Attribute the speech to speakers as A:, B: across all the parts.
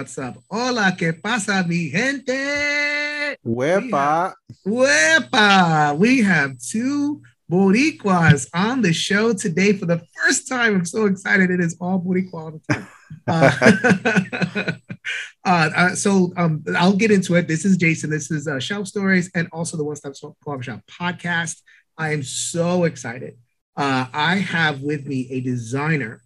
A: What's up? Hola, ¿qué pasa, mi gente?
B: Wepa.
A: Wepa. We have two Boricuas on the show today for the first time. I'm so excited. It is all Boricua all the time. Uh, uh, uh, so um, I'll get into it. This is Jason. This is uh, Shelf Stories and also the One Stop Co-op Shop podcast. I am so excited. Uh, I have with me a designer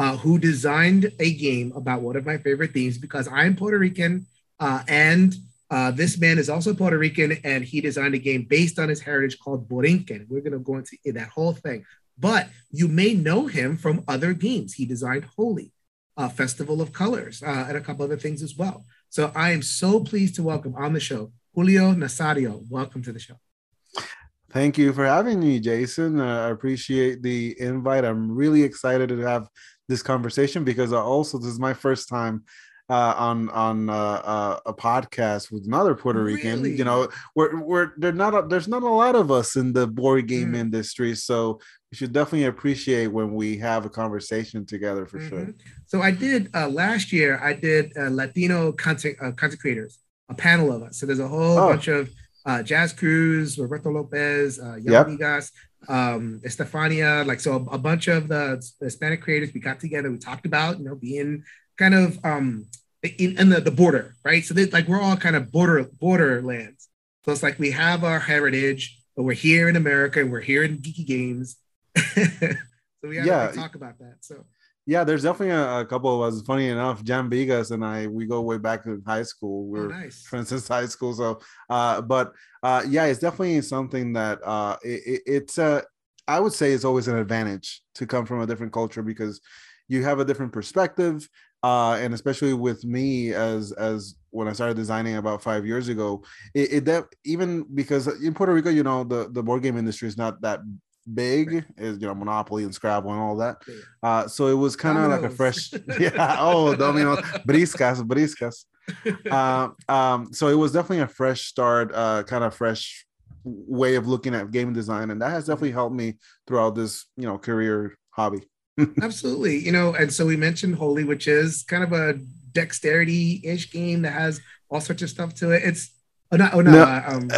A: uh, who designed a game about one of my favorite themes because I'm Puerto Rican uh, and uh, this man is also Puerto Rican and he designed a game based on his heritage called Borinquen. We're going to go into that whole thing. But you may know him from other games. He designed Holi, uh, Festival of Colors, uh, and a couple other things as well. So I am so pleased to welcome on the show Julio Nasario. Welcome to the show.
B: Thank you for having me, Jason. Uh, I appreciate the invite. I'm really excited to have this conversation because also this is my first time uh, on on uh, uh, a podcast with another Puerto Rican. Really? You know, we're we're there's not a, there's not a lot of us in the board game mm. industry, so you should definitely appreciate when we have a conversation together for mm-hmm. sure.
A: So I did uh, last year. I did uh, Latino content uh, content creators, a panel of us. So there's a whole oh. bunch of uh, Jazz Cruz, Roberto Lopez, uh, yep. Vigas, um, Estefania, like so a, a bunch of the, the, Hispanic creators we got together. We talked about you know being kind of um, in, in the, the border, right? So like we're all kind of border borderlands. So it's like we have our heritage, but we're here in America and we're here in geeky games. so we have yeah. to talk about that. So
B: yeah, there's definitely a, a, couple of us. Funny enough, Jan Vigas and I, we go way back to high school. We're oh, nice. friends since high school. So, uh, but uh, yeah, it's definitely something that uh, it, it's uh, I would say it's always an advantage to come from a different culture because you have a different perspective. Uh, and especially with me as as when I started designing about five years ago, it, it that even because in Puerto Rico, you know, the the board game industry is not that big is you know Monopoly and Scrabble and all that. Uh, so it was kind of like a fresh, yeah. Oh, Domino's, briscas, briscas. Uh, um, so it was definitely a fresh start, uh, kind of fresh way of looking at game design, and that has definitely helped me throughout this you know career hobby.
A: Absolutely, you know, and so we mentioned Holi which is kind of a dexterity-ish game that has all sorts of stuff to it. It's oh no, oh no, no. Uh, um,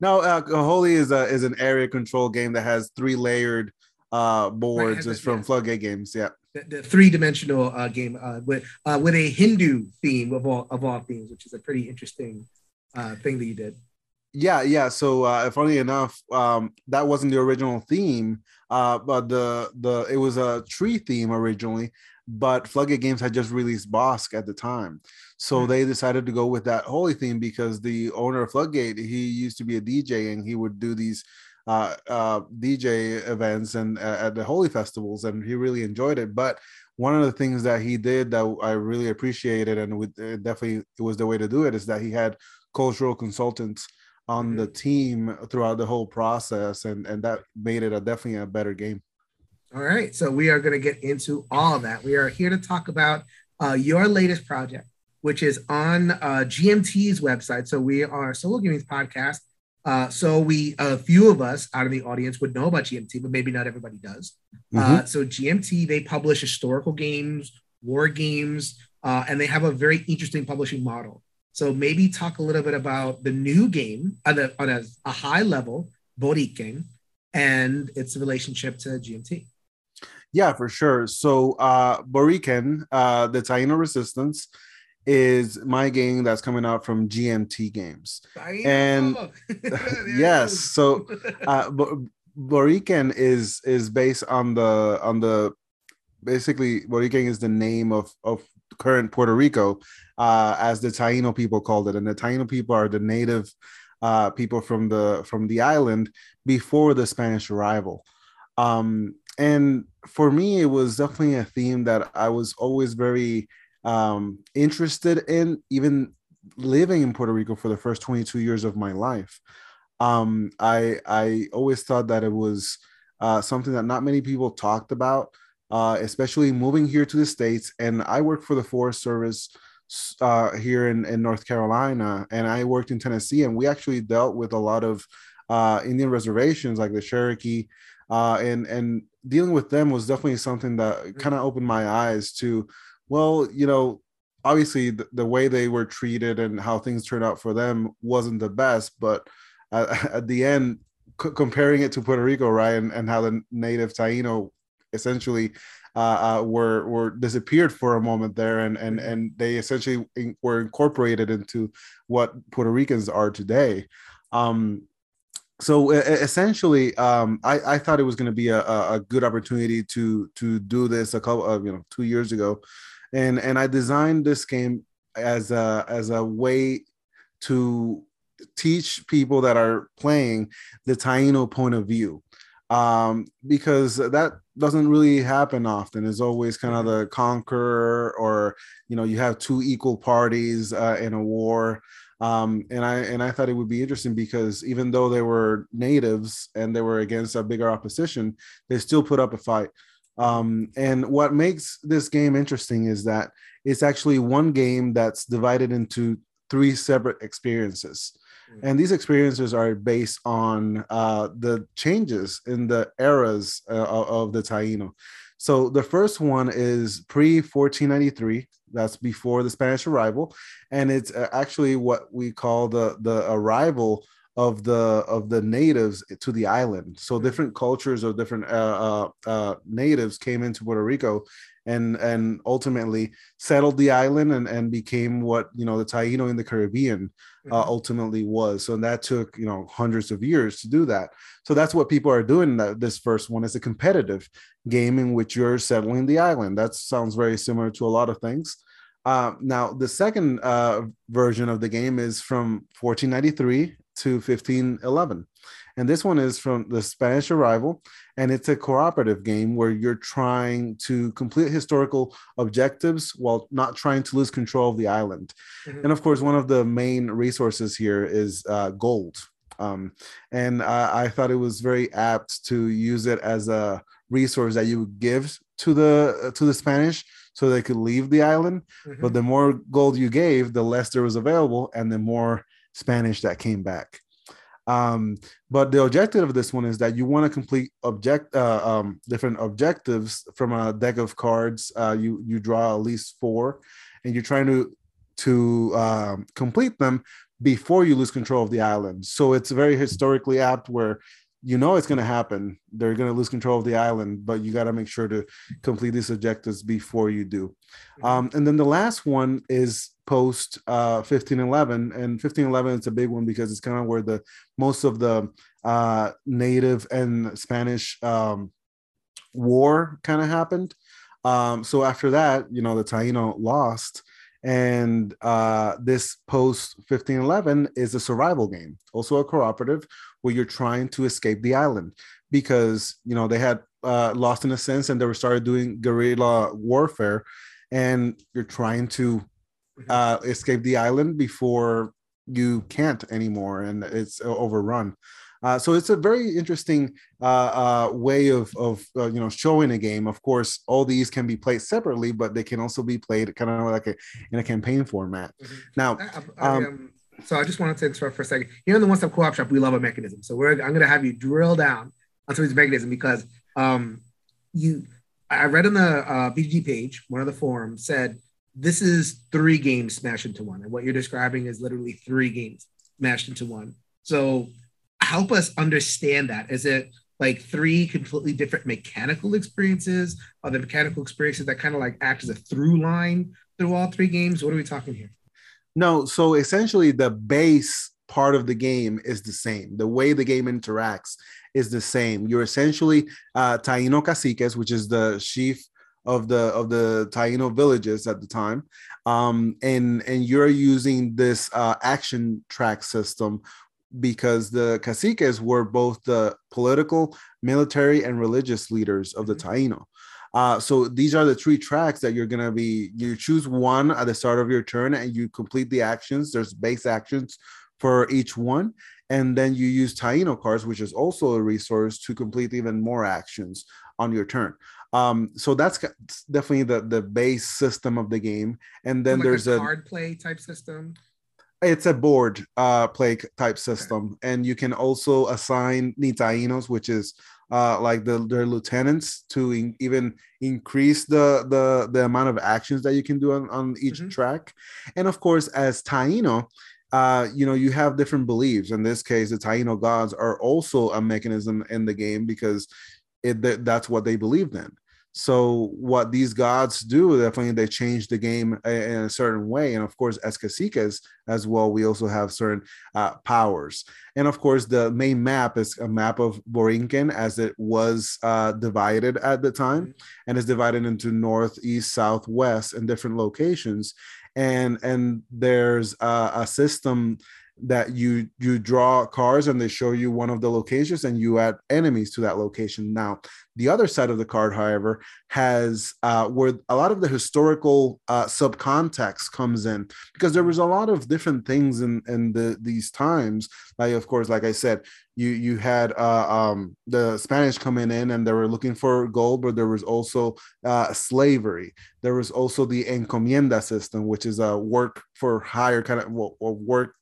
B: No, uh, Holi is a is an area control game that has three layered uh boards. Right, it's from yeah. Floodgate Games. Yeah.
A: The, the three dimensional uh, game uh, with uh, with a Hindu theme of all of all themes, which is a pretty interesting uh, thing that you did.
B: Yeah, yeah. So uh, funny enough, um, that wasn't the original theme, uh, but the the it was a tree theme originally, but Floodgate Games had just released Bosk at the time. So mm-hmm. they decided to go with that Holi theme because the owner of Floodgate, he used to be a DJ and he would do these uh, uh, DJ events and uh, at the Holi festivals, and he really enjoyed it. But one of the things that he did that I really appreciated, and with, uh, definitely it was the way to do it, is that he had cultural consultants on the mm-hmm. team throughout the whole process, and and that made it a definitely a better game.
A: All right, so we are going to get into all of that. We are here to talk about uh, your latest project which is on uh, GMT's website. So we are Solo Gaming's podcast. Uh, so we, a few of us out of the audience would know about GMT, but maybe not everybody does. Uh, mm-hmm. Uh, so GMT, they publish historical games, war games, uh, and they have a very interesting publishing model. So maybe talk a little bit about the new game on, a, on a, a high level, Borinquen, and its relationship to GMT.
B: Yeah, for sure. So uh, uh, the Taino Resistance, is my game that's coming out from GMT Games. And yes, so uh, is is based on the on the basically Borinquen is the name of of current Puerto Rico, uh, as the Taino people called it, and the Taino people are the native uh, people from the from the island before the Spanish arrival. Um, and for me, it was definitely a theme that I was always very um, interested in even living in Puerto Rico for the first 22 years of my life. Um, I I always thought that it was uh, something that not many people talked about, uh, especially moving here to the states. And I worked for the Forest Service uh, here in, in North Carolina, and I worked in Tennessee, and we actually dealt with a lot of uh, Indian reservations like the Cherokee, uh, and and dealing with them was definitely something that kind of opened my eyes to Well, you know, obviously the, the, way they were treated and how things turned out for them wasn't the best, but uh, at the end, c- comparing it to Puerto Rico, right, and, and how the native Taino essentially uh, uh, were were disappeared for a moment there, and and mm-hmm. and they essentially in, were incorporated into what Puerto Ricans are today. Um, so essentially, um, I, I thought it was going to be a, a good opportunity to to do this a couple of you know two years ago, and and I designed this game as a as a way to teach people that are playing the Taino point of view um, because that doesn't really happen often. It's always kind of mm-hmm. the conqueror, or you know, you have two equal parties uh, in a war. Um, and I and I thought it would be interesting because even though they were natives and they were against a bigger opposition, they still put up a fight. Um, and what makes this game interesting is that it's actually one game that's divided into three separate experiences. Mm. And these experiences are based on uh, the changes in the eras uh, of the Taino. So the first one is pre 1493. That's before the Spanish arrival, and it's uh, actually what we call the the arrival of the of the natives to the island. So mm. different cultures of different uh, uh, uh, natives came into Puerto Rico and and ultimately settled the island and, and became what you know the Taino in the Caribbean uh, mm-hmm. ultimately was. So that took you know hundreds of years to do that. So that's what people are doing. That this first one is a competitive game in which you're settling the island. That sounds very similar to a lot of things. Uh, now the second uh, version of the game is from 1493 to 1511 and this one is from the Spanish arrival, and it's a cooperative game where you're trying to complete historical objectives while not trying to lose control of the island. Mm-hmm. And of course, one of the main resources here is uh, gold. Um, and I, I thought it was very apt to use it as a resource that you would give to the to the Spanish so they could leave the island. Mm-hmm. But the more gold you gave, the less there was available, and the more Spanish that came back. Um, but the objective of this one is that you want to complete object uh, um, different objectives from a deck of cards. Uh, you you draw at least four, and you're trying to to um, complete them before you lose control of the island. So it's very historically apt where you know it's going to happen. They're going to lose control of the island, but you got to make sure to complete these objectives before you do. Mm-hmm. Um, and then the last one is post uh, 1511, and 1511 is a big one because it's kind of where the most of the uh, native and Spanish um, war kind of happened. Um, so after that, you know, the Taino lost and uh, this post 1511 is a survival game also a cooperative where you're trying to escape the island because you know they had uh, lost in a sense and they were started doing guerrilla warfare and you're trying to. Uh, escape the island before you can't anymore and it's overrun uh, so it's a very interesting uh, uh, way of, of uh, you know showing a game. Of course, all these can be played separately, but they can also be played kind of like a in a campaign format. Mm-hmm. Now, I,
A: I, um, um, so I just wanted to interrupt for a second. Here in the One Stop Co-op Shop, we love a mechanism. So we're I'm going to have you drill down on some of these mechanisms because um, you. I read on the uh, BG page, one of the forums said this is three games smashed into one, and what you're describing is literally three games mashed into one. So help us understand that. Is it like three completely different mechanical experiences? Are the mechanical experiences that kind of like act as a through line through all three games? What are we talking here?
B: No, so essentially the base part of the game is the same. The way the game interacts is the same. You're essentially uh, Taino caciques, which is the chief of the of the Taino villages at the time, um, and and you're using this uh, action track system because the caciques were both the political, military, and religious leaders of the mm-hmm. Taino. Uh, so these are the three tracks that you're gonna be. You choose one at the start of your turn, and you complete the actions. There's base actions for each one, and then you use Taino cards, which is also a resource to complete even more actions on your turn. Um, so that's definitely the the base system of the game. And then like there's a
A: card play type system
B: it's a board uh, play type system, okay. and you can also assign nitainos, which is uh, like the, their lieutenants to in, even increase the, the the amount of actions that you can do on, on each mm-hmm. track. And of course, as Taino, uh, you know, you have different beliefs. In this case, the Taino gods are also a mechanism in the game because it that's what they believed in. So what these gods do, definitely they change the game in a certain way. And of course, as caciques as well, we also have certain uh, powers. And of course, the main map is a map of Borinquen as it was uh, divided at the time and is divided into north, east, south, west and different locations. And, and there's a, a system that you you draw cards and they show you one of the locations and you add enemies to that location. Now the other side of the card however has uh, where a lot of the historical uh, subcontext comes in because there was a lot of different things in in the these times. Like of course like i said you you had uh, um, the spanish coming in and they were looking for gold but there was also uh, slavery. There was also the encomienda system which is a work for hire kind of or work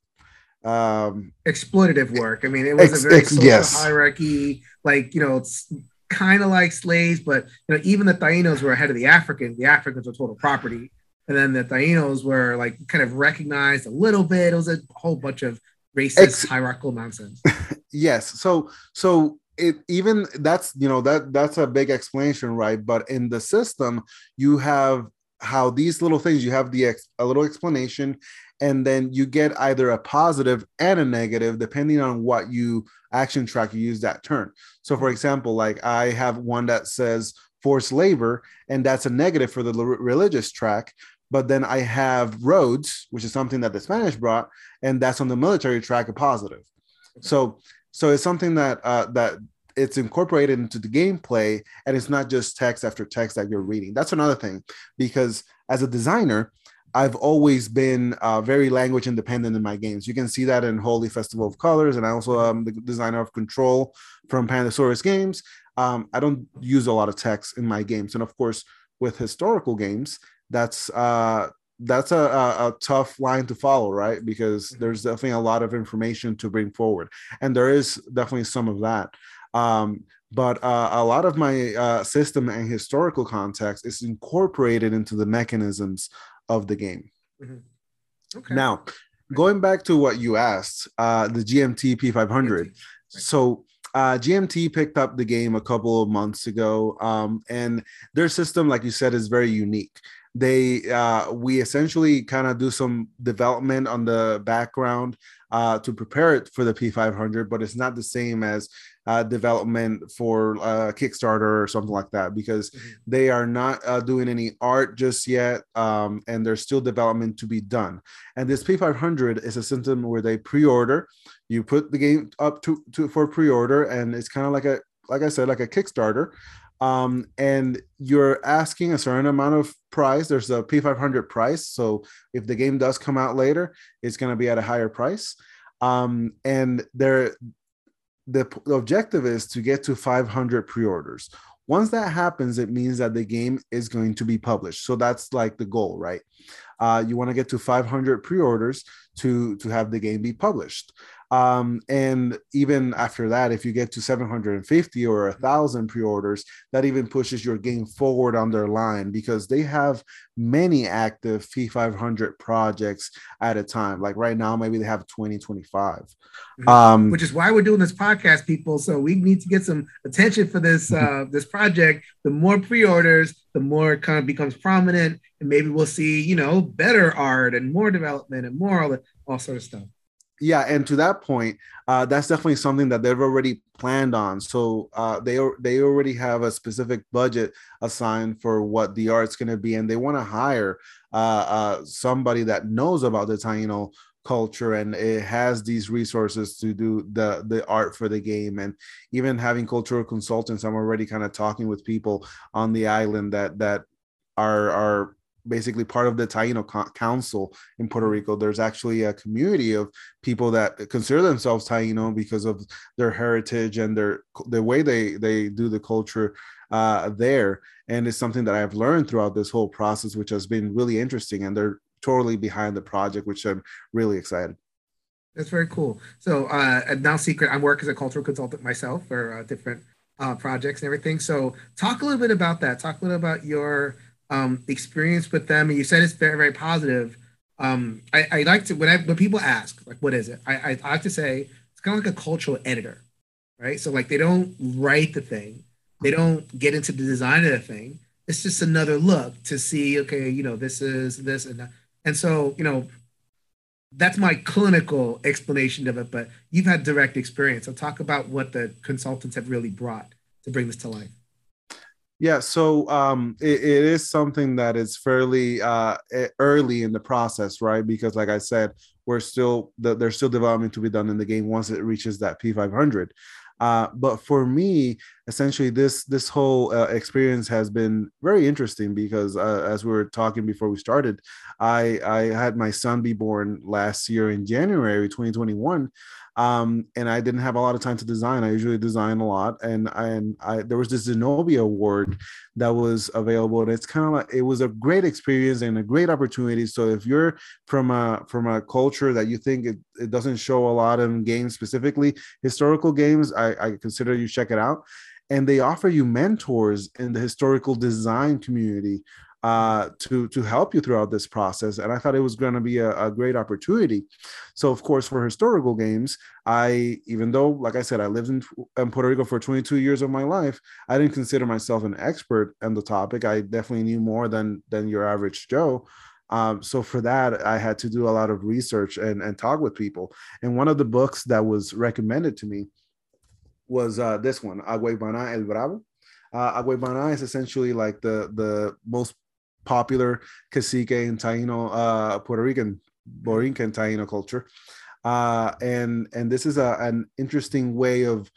A: um, exploitative work. I mean, it was ex- a very ex- social yes. hierarchy. Like you know, it's kind of like slaves, but you know, even the Tainos were ahead of the Africans. The Africans were total property, and then the Tainos were like kind of recognized a little bit. It was a whole bunch of racist ex- hierarchical nonsense.
B: yes. So so it even that's you know that that's a big explanation right but in the system you have how these little things you have the ex, a little explanation and then you get either a positive and a negative depending on what you action track you use that turn. So for example like i have one that says forced labor and that's a negative for the religious track but then i have roads which is something that the spanish brought and that's on the military track a positive. So so it's something that uh, that it's incorporated into the gameplay and it's not just text after text that you're reading that's another thing because as a designer I've always been uh, very language independent in my games. You can see that in Holi Festival of Colors, and I also am the designer of Control from Pandasaurus Games. Um, I don't use a lot of text in my games, and of course, with historical games, that's uh, that's a, a, a, tough line to follow, right? Because there's definitely a lot of information to bring forward, and there is definitely some of that. Um, but uh, a lot of my uh, system and historical context is incorporated into the mechanisms of the game. Mm-hmm. Okay. Now, going back to what you asked, uh, the GMT P500. So uh, GMT picked up the game a couple of months ago, um, and their system, like you said, is very unique. They uh, we essentially kind of do some development on the background uh, to prepare it for the P500, but it's not the same as uh, development for uh, Kickstarter or something like that because mm-hmm. they are not uh, doing any art just yet, um, and there's still development to be done. And this P500 is a system where they pre-order. You put the game up to, to for pre-order, and it's kind of like a like I said, like a Kickstarter. Um, and you're asking a certain amount of price. There's a P500 price. So if the game does come out later, it's going to be at a higher price. Um, and there, the, the objective is to get to 500 pre-orders. Once that happens, it means that the game is going to be published. So that's like the goal, right? Uh, you want to get to 500 pre-orders to to have the game be published. Um, and even after that, if you get to 750 or a thousand pre-orders, that even pushes your game forward on their line because they have many active P500 projects at a time. Like right now, maybe they have 20, 25.
A: Mm-hmm. Um, Which is why we're doing this podcast, people. So we need to get some attention for this uh, this project. The more pre-orders, the more it kind of becomes prominent, and maybe we'll see, you know, better art and more development and more all, the, all sort of stuff
B: yeah and to that point uh, that's definitely something that they've already planned on. So uh, they they already have a specific budget assigned for what the art's going to be and they want to hire uh, uh, somebody that knows about the taino culture and it has these resources to do the the art for the game. And even having cultural consultants i'm already kind of talking with people on the island that that are are basically part of the Taino co- Council in Puerto Rico. There's actually a community of people that consider themselves Taino because of their heritage and their the way they they do the culture uh, there. And it's something that I've learned throughout this whole process, which has been really interesting. And they're totally behind the project, which I'm really excited.
A: That's very cool. So, uh, now secret, I work as a cultural consultant myself for uh, different uh, projects and everything. So talk a little bit about that. Talk a little about your um, experience with them. And you said it's very, very positive. Um, I, I like to when I when people ask like what is it, I, I, I like to say it's kind of like a cultural editor, right? So like they don't write the thing, they don't get into the design of the thing. It's just another look to see, okay, you know, this is this and that. And so, you know, that's my clinical explanation of it, but you've had direct experience. So talk about what the consultants have really brought to bring this to life.
B: Yeah, so um, it, it is something that is fairly uh, early in the process, right? Because, like I said, we're still there's still development to be done in the game once it reaches that P500. Uh, but for me, essentially, this this whole uh, experience has been very interesting because, uh, as we were talking before we started, I I had my son be born last year in January 2021, um, and I didn't have a lot of time to design. I usually design a lot, and I, and I there was this Zenobia award that was available, and it's kind of like it was a great experience and a great opportunity. So if you're from a from a culture that you think it, it doesn't show a lot in games specifically historical games, I, I consider you check it out and they offer you mentors in the historical design community uh, to to help you throughout this process. And I thought it was going to be a, a, great opportunity. So, of course, for historical games, I even though, like I said, I lived in, in Puerto Rico for 22 years of my life, I didn't consider myself an expert on the topic. I definitely knew more than than your average Joe. Um, so for that, I had to do a lot of research and, and talk with people. And one of the books that was recommended to me was uh, this one, Agüeybaná El Bravo. Uh, Agüeybaná is essentially like the the most popular cacique and Taino, uh, Puerto Rican, Borinquen Taino culture. Uh, and and this is a, an interesting way of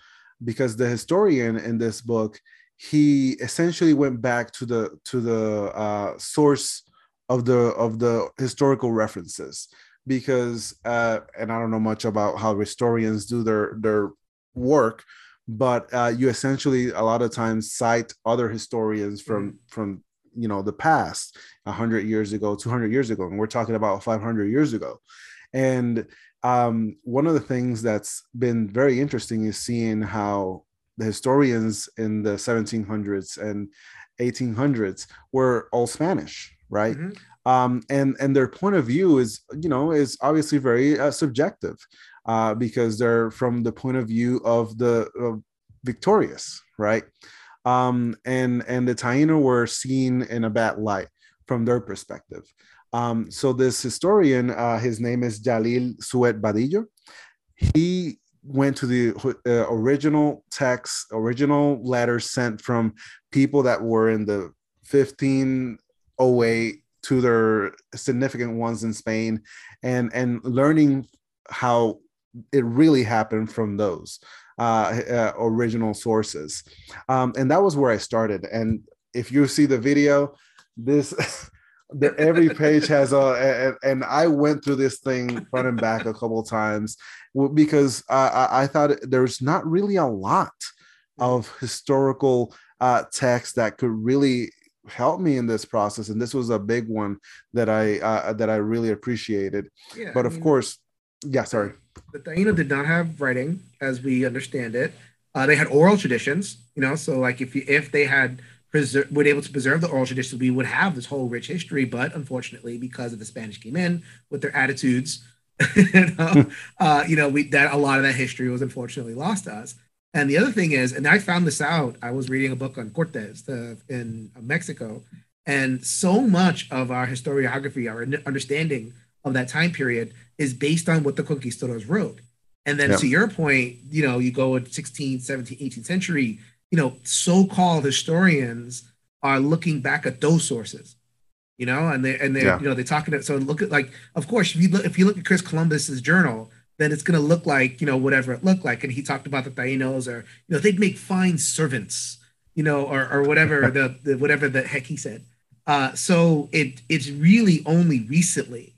B: because the historian in this book he essentially went back to the to the uh, source of the of the historical references because uh, and I don't know much about how historians do their their work but uh, you essentially a lot of times cite other historians from mm. from you know the past 100 years ago 200 years ago and we're talking about 500 years ago. And um, one of the things that's been very interesting is seeing how the historians in the 1700s and 1800s were all spanish right? Mm-hmm. um, and and their point of view is you know is obviously very uh, subjective uh, because they're from the point of view of the victorious right um, and and the Taino were seen in a bad light from their perspective. Um, so this historian, uh, his name is Jalil Sued Badillo. He went to the uh, original text, original letters sent from people that were in the 1508 to their significant ones in Spain, and and learning how it really happened from those uh, uh, original sources. Um, and that was where I started. And if you see the video, this the, every page has a, and I went through this thing front and back a couple times because I, I thought there's not really a lot of historical uh, text that could really help me in this process and this was a big one that i uh, that i really appreciated yeah, but of mean, course yeah sorry
A: the Taino did not have writing, as we understand it. Uh, they had oral traditions, you know. So like if you, if they had preser- were able to preserve the oral traditions, we would have this whole rich history. But unfortunately, because of the Spanish came in with their attitudes, you know, uh, you know, we that a lot of that history was unfortunately lost to us. And the other thing is, and I found this out. I was reading a book on Cortes the, in Mexico, and so much of our historiography, our understanding of that time period is based on what the conquistadors wrote. And then yeah. to your point, you know, you go in 16th, 17th, 18th century, you know, so-called historians are looking back at those sources, you know, and they and they yeah. you know they're talking to so look at like of course if you look if you look at Chris Columbus's journal, then it's gonna look like you know whatever it looked like. And he talked about the Tainos or you know they'd make fine servants, you know, or or whatever the, the whatever the heck he said. Uh, so it it's really only recently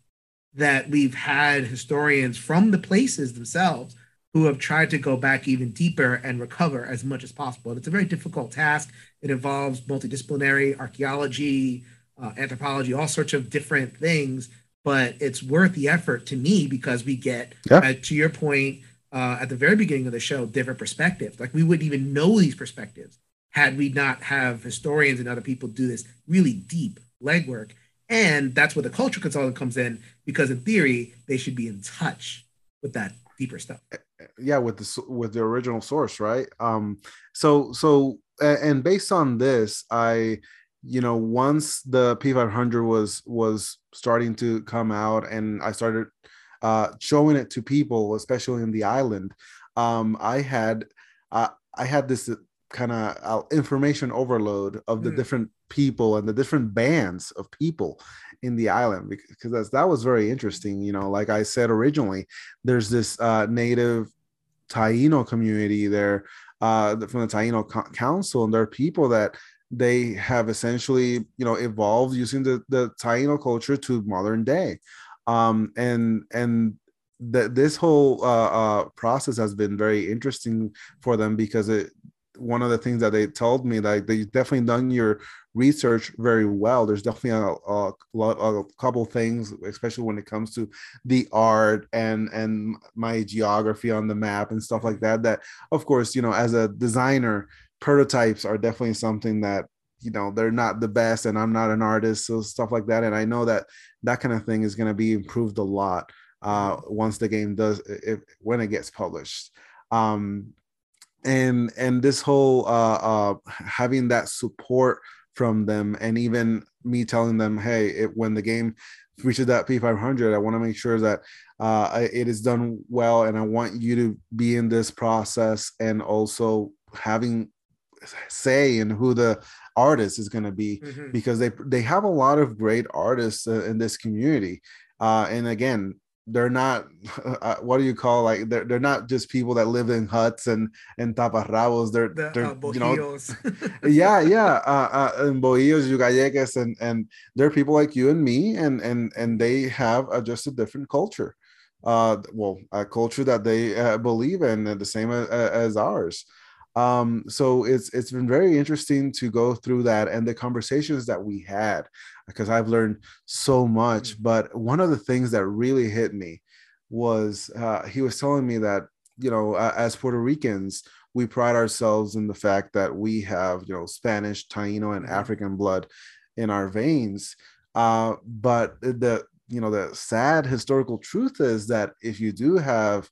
A: that we've had historians from the places themselves who have tried to go back even deeper and recover as much as possible. And it's a very difficult task. It involves multidisciplinary archaeology, uh, anthropology, all sorts of different things. But it's worth the effort to me because we get, yeah. uh, to your point, uh, at the very beginning of the show different perspectives. Like we wouldn't even know these perspectives had we not have historians and other people do this really deep legwork. And that's where the culture consultant comes in because in theory they should be in touch with that deeper stuff.
B: Yeah, with the with the original source, right? Um, so so and based on this, I you know once the P500 was was starting to come out and I started uh, showing it to people, especially in the island, um, I had uh, I had this kind of uh, information overload of the mm. different people and the different bands of people in the island because that was very interesting. You know, like I said originally, there's this uh, native Taino community there uh, from the Taino Co- Council, and there are people that they have essentially, you know, evolved using the the Taino culture to modern day um, and and that this whole uh, uh, process has been very interesting for them because it one of the things that they told me like they definitely done your research very well. There's definitely a, a, a, couple things especially when it comes to the art and and my geography on the map and stuff like that that of course you know as a designer prototypes are definitely something that you know they're not the best and i'm not an artist so stuff like that. And i know that that kind of thing is going to be improved a lot uh once the game does if when it gets published. Um and and this whole uh uh having that support from them and even me telling them hey it, when the game reaches that p500 i want to make sure that uh it is done well and i want you to be in this process and also having say in who the artist is going to be mm-hmm. because they they have a lot of great artists uh, in this community uh, and again they're not uh, what do you call like they're, they're not just people that live in huts and and taparrabos. They're the, they're uh, you know yeah yeah uh, uh and bohillos yucayeques and and they're people like you and me and and and they have a, just a different culture. Uh well a culture that they uh, believe in the same as, as ours um so it's it's been very interesting to go through that and the conversations that we had because i've learned so much mm. but one of the things that really hit me was uh, he was telling me that you know uh, as puerto ricans we pride ourselves in the fact that we have you know spanish taino and mm-hmm. african blood in our veins uh, but the you know the sad historical truth is that if you do have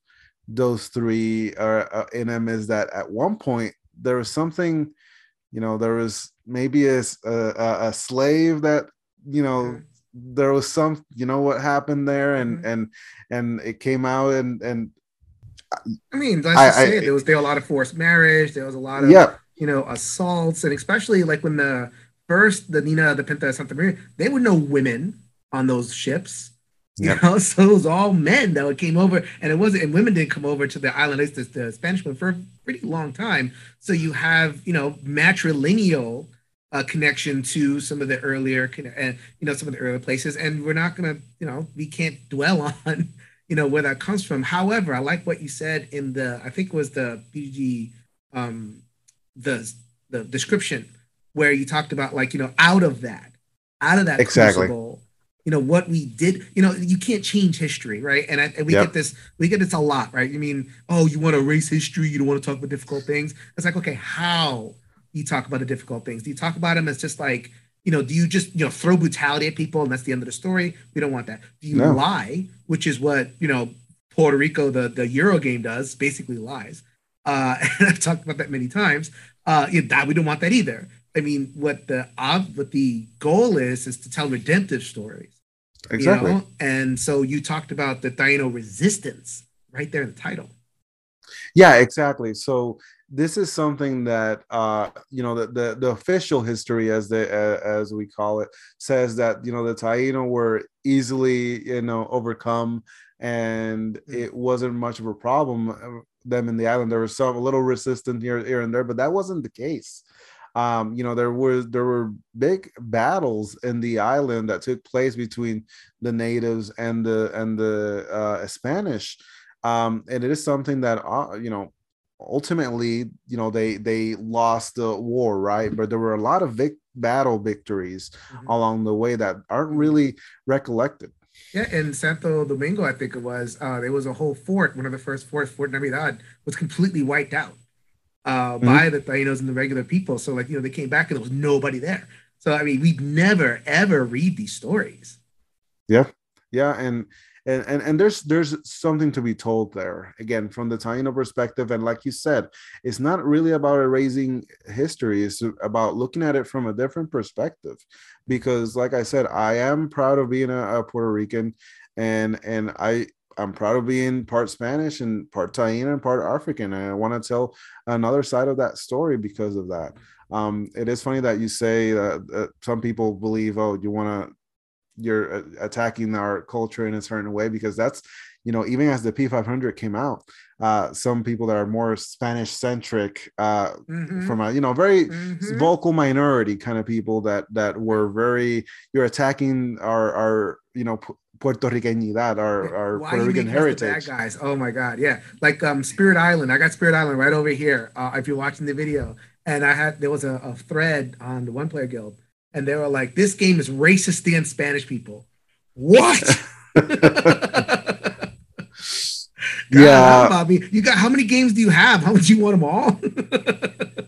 B: those three are uh, in them is that at one point there was something you know there was maybe a, a, a slave that you know there was some you know what happened there and mm-hmm. and and it came out and and
A: i mean let's I, say there was there was a lot of forced marriage there was a lot of yeah. you know assaults and especially like when the first the nina the pinta santa maria they were no women on those ships you yep. know, so it was all men that came over, and it wasn't, and women didn't come over to the island. It's the, the Spanish one for a pretty long time. So you have, you know, matrilineal uh, connection to some of the earlier, uh, you know, some of the earlier places, and we're not gonna, you know, we can't dwell on, you know, where that comes from. However, I like what you said in the, I think it was the PG, um, the the description where you talked about like, you know, out of that, out of that
B: exactly. crucible
A: you know what we did you know you can't change history right? And, I, and we yep. get this we get this a lot right? You mean oh you want to erase history you don't want to talk about difficult things? It's like okay how you talk about the difficult things? Do you talk about them as just like you know do you just you know throw brutality at people and that's the end of the story? We don't want that. Do you no. lie which is what you know puerto rico the the euro game does basically lies. Uh and i've talked about that many times. Uh yeah, that we don't want that either I mean, what the what the goal is is to tell redemptive stories.
B: Exactly. You know?
A: And so you talked about the Taino resistance right there in the title.
B: Yeah, exactly. So this is something that uh, you know the, the, the official history, as the uh, as we call it, says that you know the Taino were easily you know overcome, and mm-hmm. it wasn't much of a problem uh, them in the island. There was some a little resistance here here and there, but that wasn't the case um, you know there was there were big battles in the island that took place between the natives and the and the uh, Spanish, um, and it is something that uh, you know ultimately you know they they lost the war right but there were a lot of vic- battle victories mm-hmm. along the way that aren't really recollected
A: Yeah, in Santo Domingo, I think it was. Uh, there was a whole fort. One of the first forts, Fort Navidad, was completely wiped out uh, mm-hmm. by the Tainos and the regular people. So, like, you know, they came back and there was nobody there. So, I mean, we'd never ever read these stories.
B: Yeah, yeah, and and and, and there's there's something to be told there again from the Taino perspective, and like you said, it's not really about erasing history; it's about looking at it from a different perspective. Because, like I said, I am proud of being a, a Puerto Rican, and and I I'm proud of being part Spanish and part Taino and part African. And I want to tell another side of that story because of that. Um, it is funny that you say that, that some people believe, oh, you want to you're attacking our culture in a certain way because that's you know even as the p500 came out uh some people that are more spanish centric uh mm-hmm. from a you know very mm-hmm. vocal minority kind of people that that were very you're attacking our our you know Puerto Ricanidad, our, our Why Puerto Rican heritage.
A: Bad guys. Oh my God. Yeah. Like um Spirit Island. I got Spirit Island right over here. Uh, if you're watching the video. And I had there was a, a thread on the one player guild and they were like, "This game is racist against Spanish people." What? God, yeah, Bobby, you got how many games do you have? How much you want them all?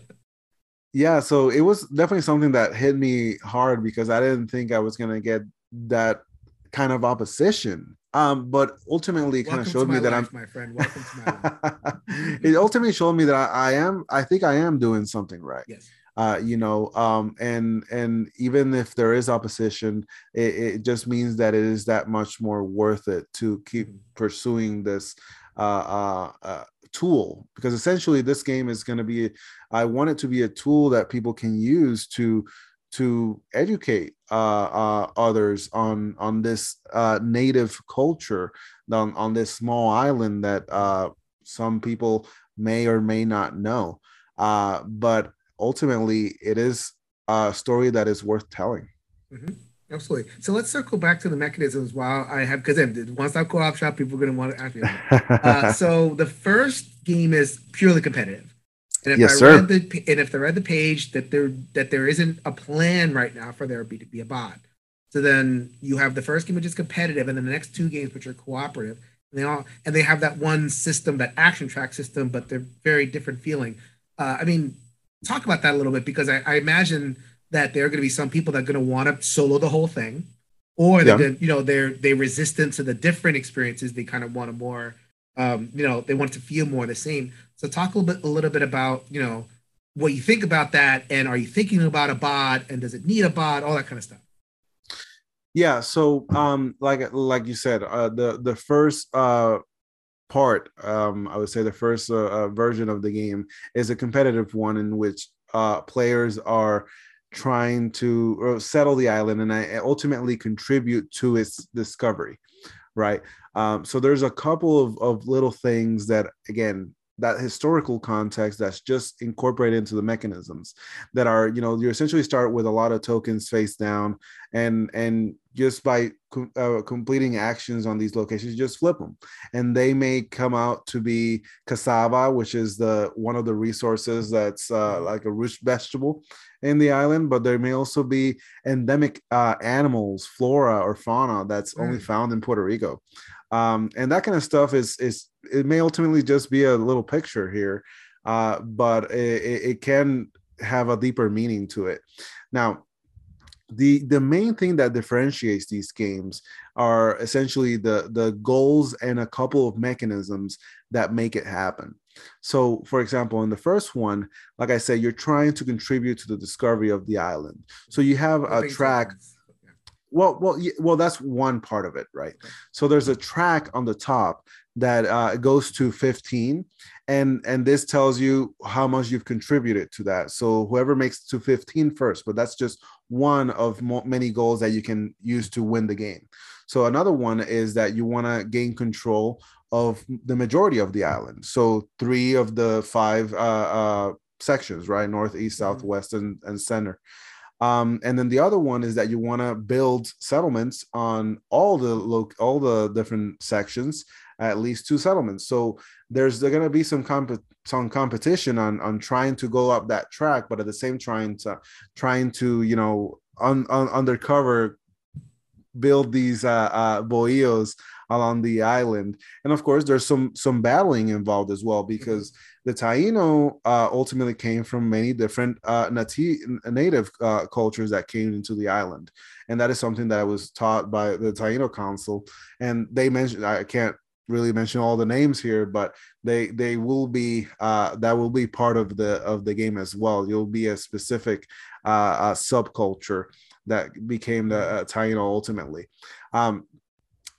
B: yeah, so it was definitely something that hit me hard because I didn't think I was gonna get that kind of opposition. Um, but ultimately, it kind of showed me that life, I'm my friend. Welcome to my it ultimately showed me that I, I am. I think I am doing something right.
A: Yes
B: uh, you know um, and and even if there is opposition it, it, just means that it is that much more worth it to keep mm-hmm. pursuing this uh, uh, uh, tool because essentially this game is going to be i want it to be a tool that people can use to to educate uh, uh, others on on this uh, native culture on, on this small island that uh, some people may or may not know. Uh, but ultimately it is a story that is worth telling.
A: Mm-hmm. Absolutely. So let's circle back to the mechanisms while I have, because once I co-op shop, people are going to want to ask me. uh, so the first game is purely competitive. And if yes, I sir. read the and if I read the page that there that there isn't a plan right now for there to be a bot. So then you have the first game which is competitive, and then the next two games which are cooperative. And they all and they have that one system, that action track system, but they're very different feeling. Uh, I mean, talk about that a little bit because I, I imagine that there are going to be some people that are going to want to solo the whole thing, or they're yeah. gonna, you know they're they resistant to the different experiences. They kind of want a more, um, you know, they want to feel more the same. So talk a little bit a little bit about you know what you think about that, and are you thinking about a bot, and does it need a bot, all that kind of stuff.
B: Yeah, so um, like like you said, uh, the the first uh, part, um, I would say the first uh, uh, version of the game is a competitive one in which uh, players are trying to uh, settle the island and I ultimately contribute to its discovery, right? Um, so there's a couple of, of little things that, again, that historical context that's just incorporated into the mechanisms that are you know you essentially start with a lot of tokens face down and and just by uh, completing actions on these locations, just flip them, and they may come out to be cassava, which is the one of the resources that's uh, like a root vegetable in the island. But there may also be endemic uh, animals, flora or fauna that's mm. only found in Puerto Rico, um, and that kind of stuff is is it may ultimately just be a little picture here, uh, but it, it can have a deeper meaning to it. Now, the the main thing that differentiates these games are essentially the the goals and a couple of mechanisms that make it happen. So for example in the first one like i said you're trying to contribute to the discovery of the island. So you have a track well well well that's one part of it right? So there's a track on the top that uh, goes to 15 and and this tells you how much you've contributed to that. So whoever makes to 15 first but that's just one of mo- many goals that you can use to win the game so another one is that you want to gain control of the majority of the island so three of the five uh, uh, sections right north east south mm-hmm. west and, and center um, and then the other one is that you want to build settlements on all the lo- all the different sections at least two settlements. So there's going to be some comp- some competition on on trying to go up that track, but at the same trying to trying to you know un, un, undercover build these uh, uh, along the island. And of course, there's some some battling involved as well because mm-hmm. the Taino uh, ultimately came from many different uh, nati- native uh, cultures that came into the island, and that is something that I was taught by the Taino Council. And they mentioned I can't really mention all the names here, but they they will be uh, that will be part of the of the game as well. You'll be a specific uh, uh subculture that became the uh, Taino ultimately. Um,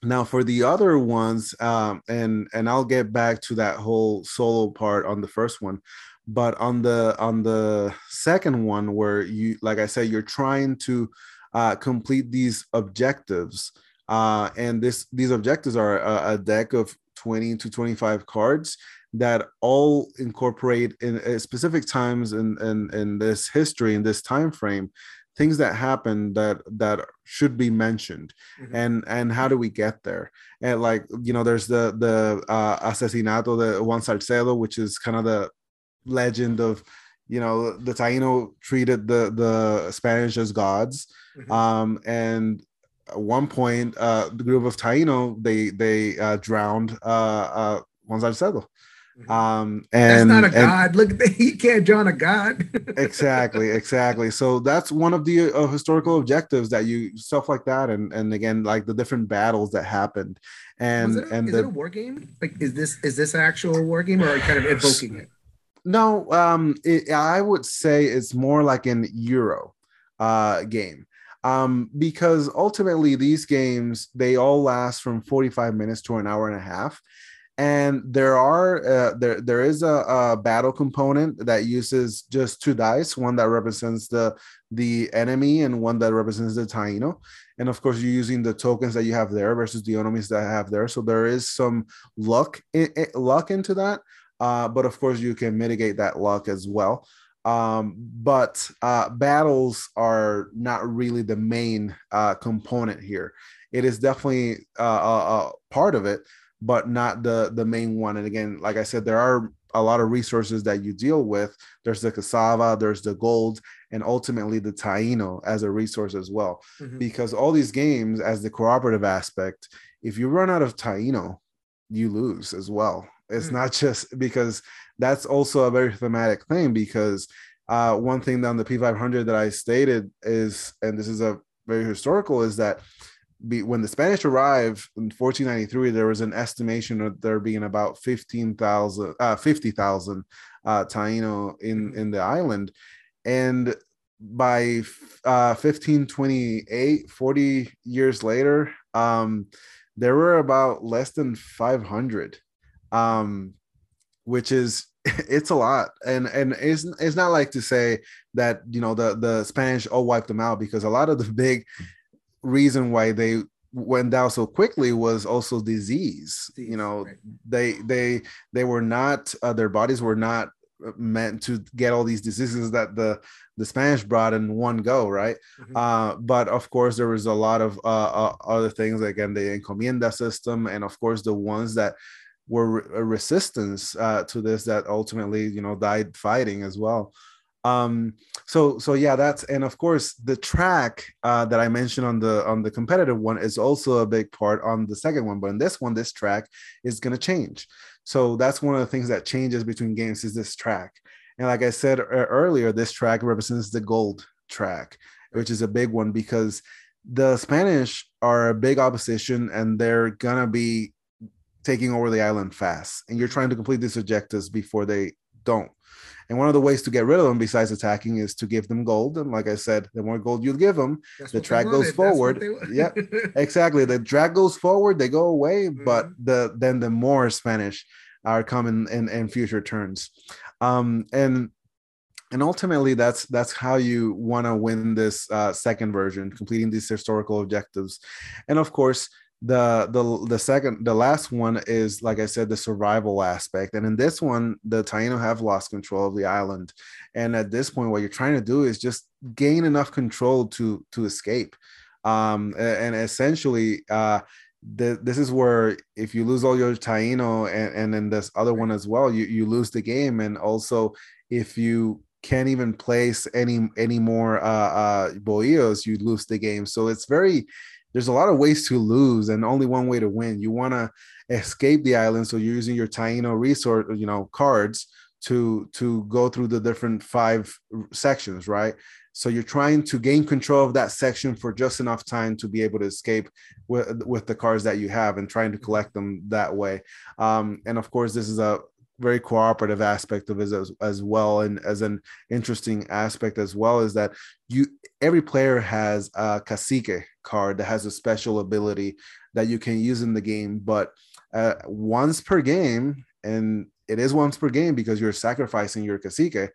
B: now for the other ones um, and and i'll get back to that whole solo part on the first one but on the on the second one where you like i said you're trying to uh, complete these objectives uh, and this these objectives are a, a, deck of 20 to 25 cards that all incorporate in, in specific times in, in in this history in this time frame things that happen that that should be mentioned mm-hmm. and and how do we get there and like you know there's the the uh asesinato the juan salcedo which is kind of the legend of you know the taino treated the the spanish as gods mm-hmm. um and at one point uh the group of taino they they uh drowned uh uh juan salcedo. Um, and
A: that's not a god. Look, he can't join a god.
B: exactly, exactly. So that's one of the uh, historical objectives that you stuff like that, and and again, like the different battles that happened. And
A: a,
B: and
A: is the, it a war game? Like, is this is this an actual war game, or kind of evoking it?
B: No, um, it, I would say it's more like an Euro uh game um, because ultimately these games they all last from 45 minutes to an hour and a half and there are uh, there there is a, a, battle component that uses just two dice one that represents the the enemy and one that represents the taino. And of course you're using the tokens that you have there versus the enemies that I have there. So there is some luck in, in, luck into that uh, but of course you can mitigate that luck as well. Um, but uh, battles are not really the main uh, component here. It is definitely uh, a, a part of it but not the the main one. And again, like I said, there are a lot of resources that you deal with. There's the cassava, there's the gold, and ultimately the taino as a resource as well. Mm-hmm. Because all these games, as the cooperative aspect, if you run out of taino, you lose as well. It's mm-hmm. not just because that's also a very thematic thing. Because uh, one thing down the P500 that I stated is, and this is a very historical, is that be, when the Spanish arrived in 1493, there was an estimation of there being about 15,000, uh, 50,000 uh, Taino in, mm-hmm. in the island. And by uh, 1528, 40 years later, um, there were about less than 500, um, which is it's a lot and and it's, it's not like to say that you know the the spanish all wiped them out because a lot of the big reason why they went down so quickly was also disease you know right. they they they were not uh, their bodies were not meant to get all these diseases that the the spanish brought in one go right mm-hmm. uh, but of course there was a lot of uh, uh, other things again the encomienda system and of course the ones that were re- resistance uh, to this that ultimately you know died fighting as well um so so yeah that's and of course the track uh that i mentioned on the on the competitive one is also a big part on the second one but in this one this track is going to change. So that's one of the things that changes between games is this track. And like i said earlier this track represents the gold track which is a big one because the spanish are a big opposition and they're gonna be taking over the island fast. And you're trying to complete these objectives before they don't and one of the ways to get rid of them, besides attacking, is to give them gold. And like I said, the more gold you give them, That's the track goes forward. yeah, exactly. The track goes forward, they go away, mm-hmm. but the then the more Spanish are coming in in future turns. Um, and and ultimately that's that's how you want to win this uh, second version completing these historical objectives and of course the the the second the last one is like i said the survival aspect. And in this one the taino have lost control of the island. And at this point what you're trying to do is just gain enough control to to escape. Um and essentially uh the, this is where if you lose all your taino and, and then this other one as well you you lose the game. And also if you can't even place any any more uh uh bohíos you lose the game. So it's very there's a lot of ways to lose and only one way to win. You want to escape the island, so you're using your Taino resource, you know, cards to to go through the different five sections, right? So you're trying to gain control of that section for just enough time to be able to escape with, with the cards that you have and trying to collect them that way. Um, and of course, this is a very cooperative aspect of it as, as well and as an interesting aspect as well is that you every player has a cacique card that has a special ability that you can use in the game but uh, once per game and it is once per game because you're sacrificing your cacique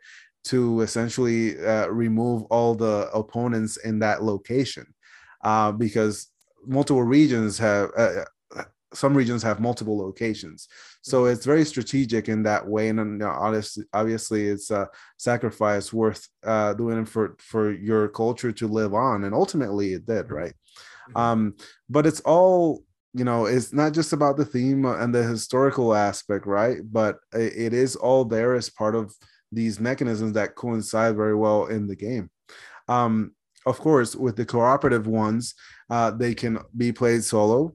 B: to essentially uh, remove all the opponents in that location uh, because multiple regions have uh, some regions have multiple locations. So mm-hmm. it's very strategic in that way. And honestly, obviously it's a sacrifice worth uh, doing for for your culture to live on. And ultimately it did right? Mm-hmm. um, but it's all you know it's not just about the theme and the historical aspect right? But it is all there as part of these mechanisms that coincide very well in the game. Um, of course with the cooperative ones uh, they can be played solo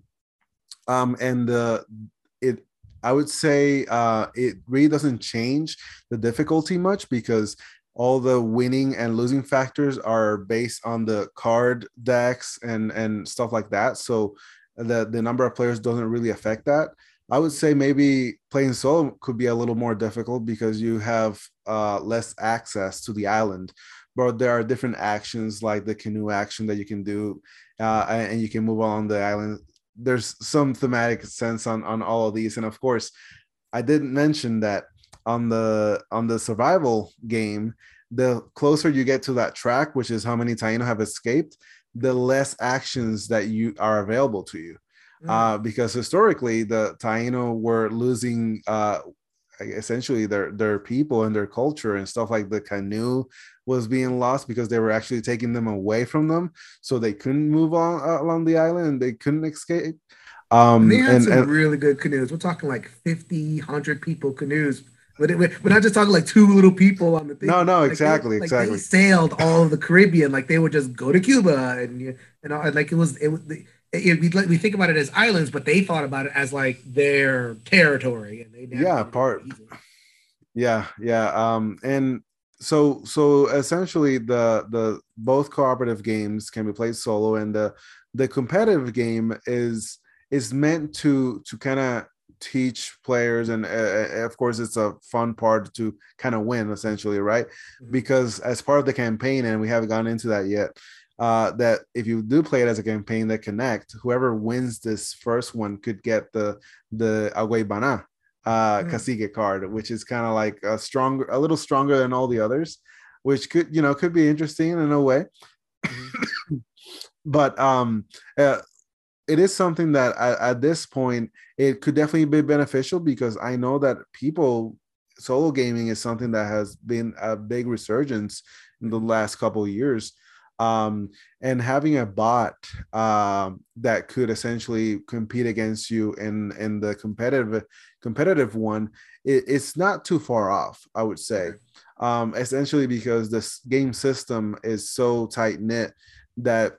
B: um, and uh, it I would say uh, it really doesn't change the difficulty much because all the winning and losing factors are based on the card decks and and stuff like that. So the the number of players doesn't really affect that. I would say maybe playing solo could be a little more difficult because you have uh, less access to the island. But there are different actions like the canoe action that you can do, uh, and you can move on the island there's some thematic sense on on all of these and of course i didn't mention that on the on the survival game the closer you get to that track which is how many taino have escaped the less actions that you are available to you mm. uh, because historically the taino were losing uh, essentially their their people and their culture and stuff like the canoe was being lost because they were actually taking them away from them, so they couldn't move on uh, along the island and they couldn't escape.
A: Um, they had and, some and, really good canoes. We're talking like 50, 100 people canoes. But it, we're not just talking like two little people on the thing.
B: No, no, like exactly,
A: they,
B: exactly.
A: They sailed all of the Caribbean, like they would just go to Cuba and and, all, and like it was it, it, it, we we think about it as islands, but they thought about it as like their territory, and they
B: yeah part. Yeah, yeah, um, and so so essentially the the both cooperative games can be played solo and the the competitive game is is meant to to kind of teach players and uh, uh, of course it's a fun part to kind of win essentially right mm-hmm. because as part of the campaign and we haven't gone into that yet uh, that if you do play it as a campaign that connect whoever wins this first one could get the the Agüeybaná, uh mm. cacique card which is kind of like a stronger a little stronger than all the others which could you know could be interesting in a way mm-hmm. but um uh, it is something that at, at, this point it could definitely be beneficial because i know that people solo gaming is something that has been a big resurgence in the last couple of years um, and having a bot um, that could essentially compete against you in in the competitive competitive one it, it's not too far off i would say um, essentially because this game system is so tight knit that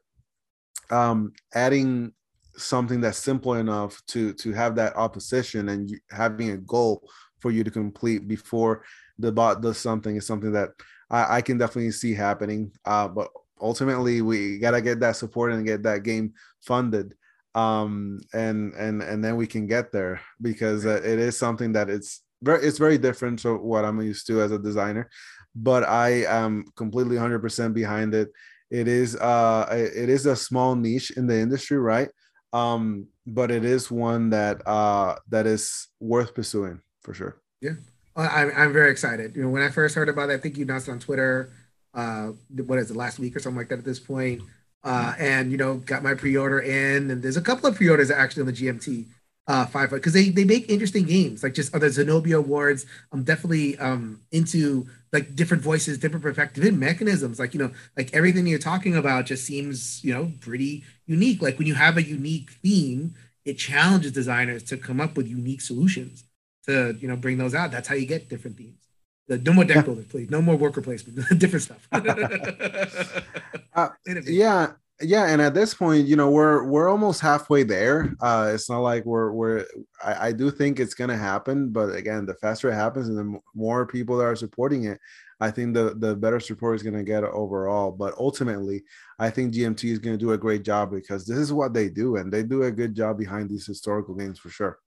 B: um, adding something that's simple enough to to have that opposition and you, having a goal for you to complete before the bot does something is something that I, I can definitely see happening. Uh, but ultimately we got to get that support and get that game funded um and and and then we can get there because uh, it is something that it's very it's very different to what i'm used to as a designer but i am completely 100% behind it. It is uh it is a small niche in the industry right? Um but it is one that uh that is worth pursuing for sure.
A: Yeah. I'm, I'm very excited. You know when i first heard about it i think you announced on twitter uh, what is it, last week or something like that at this point. Uh, and you know, got my pre-order in, and there's a couple of pre-orders actually on the GMT uh, five because they they make interesting games like just other Zenobia awards. I'm definitely um into like different voices, different perspectives, and mechanisms. Like you know, like everything you're talking about just seems you know pretty unique. Like when you have a unique theme, it challenges designers to come up with unique solutions to you know bring those out. That's how you get different themes. The, no more deck builder, please. No more worker placement. Different stuff.
B: uh, yeah, yeah and at this point you know we're we're almost halfway there uh it's not like we're we're I, I do think it's gonna happen but again the faster it happens and the more people that are supporting it i think the the better support is gonna get overall but ultimately i think gmt is gonna do a great job because this is what they do and they do a good job behind these historical games for sure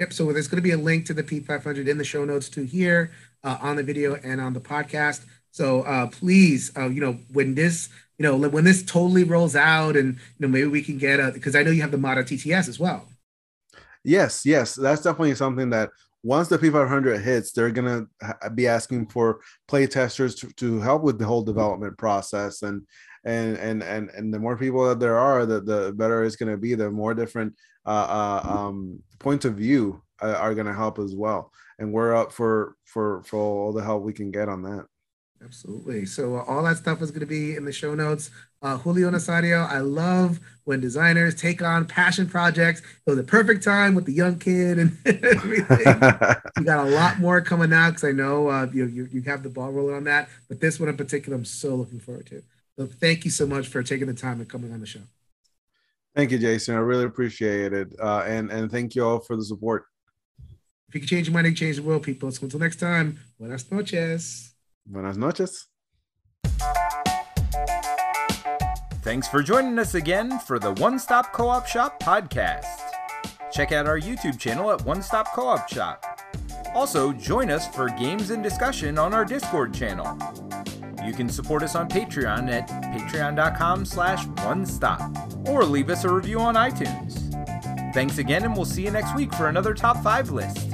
A: Yep. So there's going to be a link to the P500 in the show notes to here uh, on the video and on the podcast. So uh, please, uh, you know, when this you know, when this totally rolls out and, you know, maybe we can get a, because I know you have the Mata TTS as well.
B: Yes, yes. That's definitely something that once the P500 hits, they're going to be asking for play testers to, to help with the whole development process. And, and, and, and, and the more people that there are, the, the better it's going to be. The more different uh, uh, um, points of view uh, are going to help as well. And we're up for, for, for all the help we can get on that.
A: Absolutely. So uh, all that stuff is going to be in the show notes. Uh, Julio Nazario, I love when designers take on passion projects. It was a perfect time with the young kid and everything. you got a lot more coming out because I know uh, you, you, you have the ball rolling on that. But this one in particular, I'm so looking forward to. So thank you so much for taking the time and coming on the show.
B: Thank you, Jason. I really appreciate it. Uh, and, and thank you all for the support.
A: If you can change your mind, you change the world, people. So until next time, buenas noches.
B: Buenas noches.
C: Thanks for joining us again for the One Stop Co op Shop podcast. Check out our YouTube channel at One Stop Co op Shop. Also, join us for games and discussion on our Discord channel. You can support us on Patreon at patreon.com slash one stop or leave us a review on iTunes. Thanks again, and we'll see you next week for another top five list.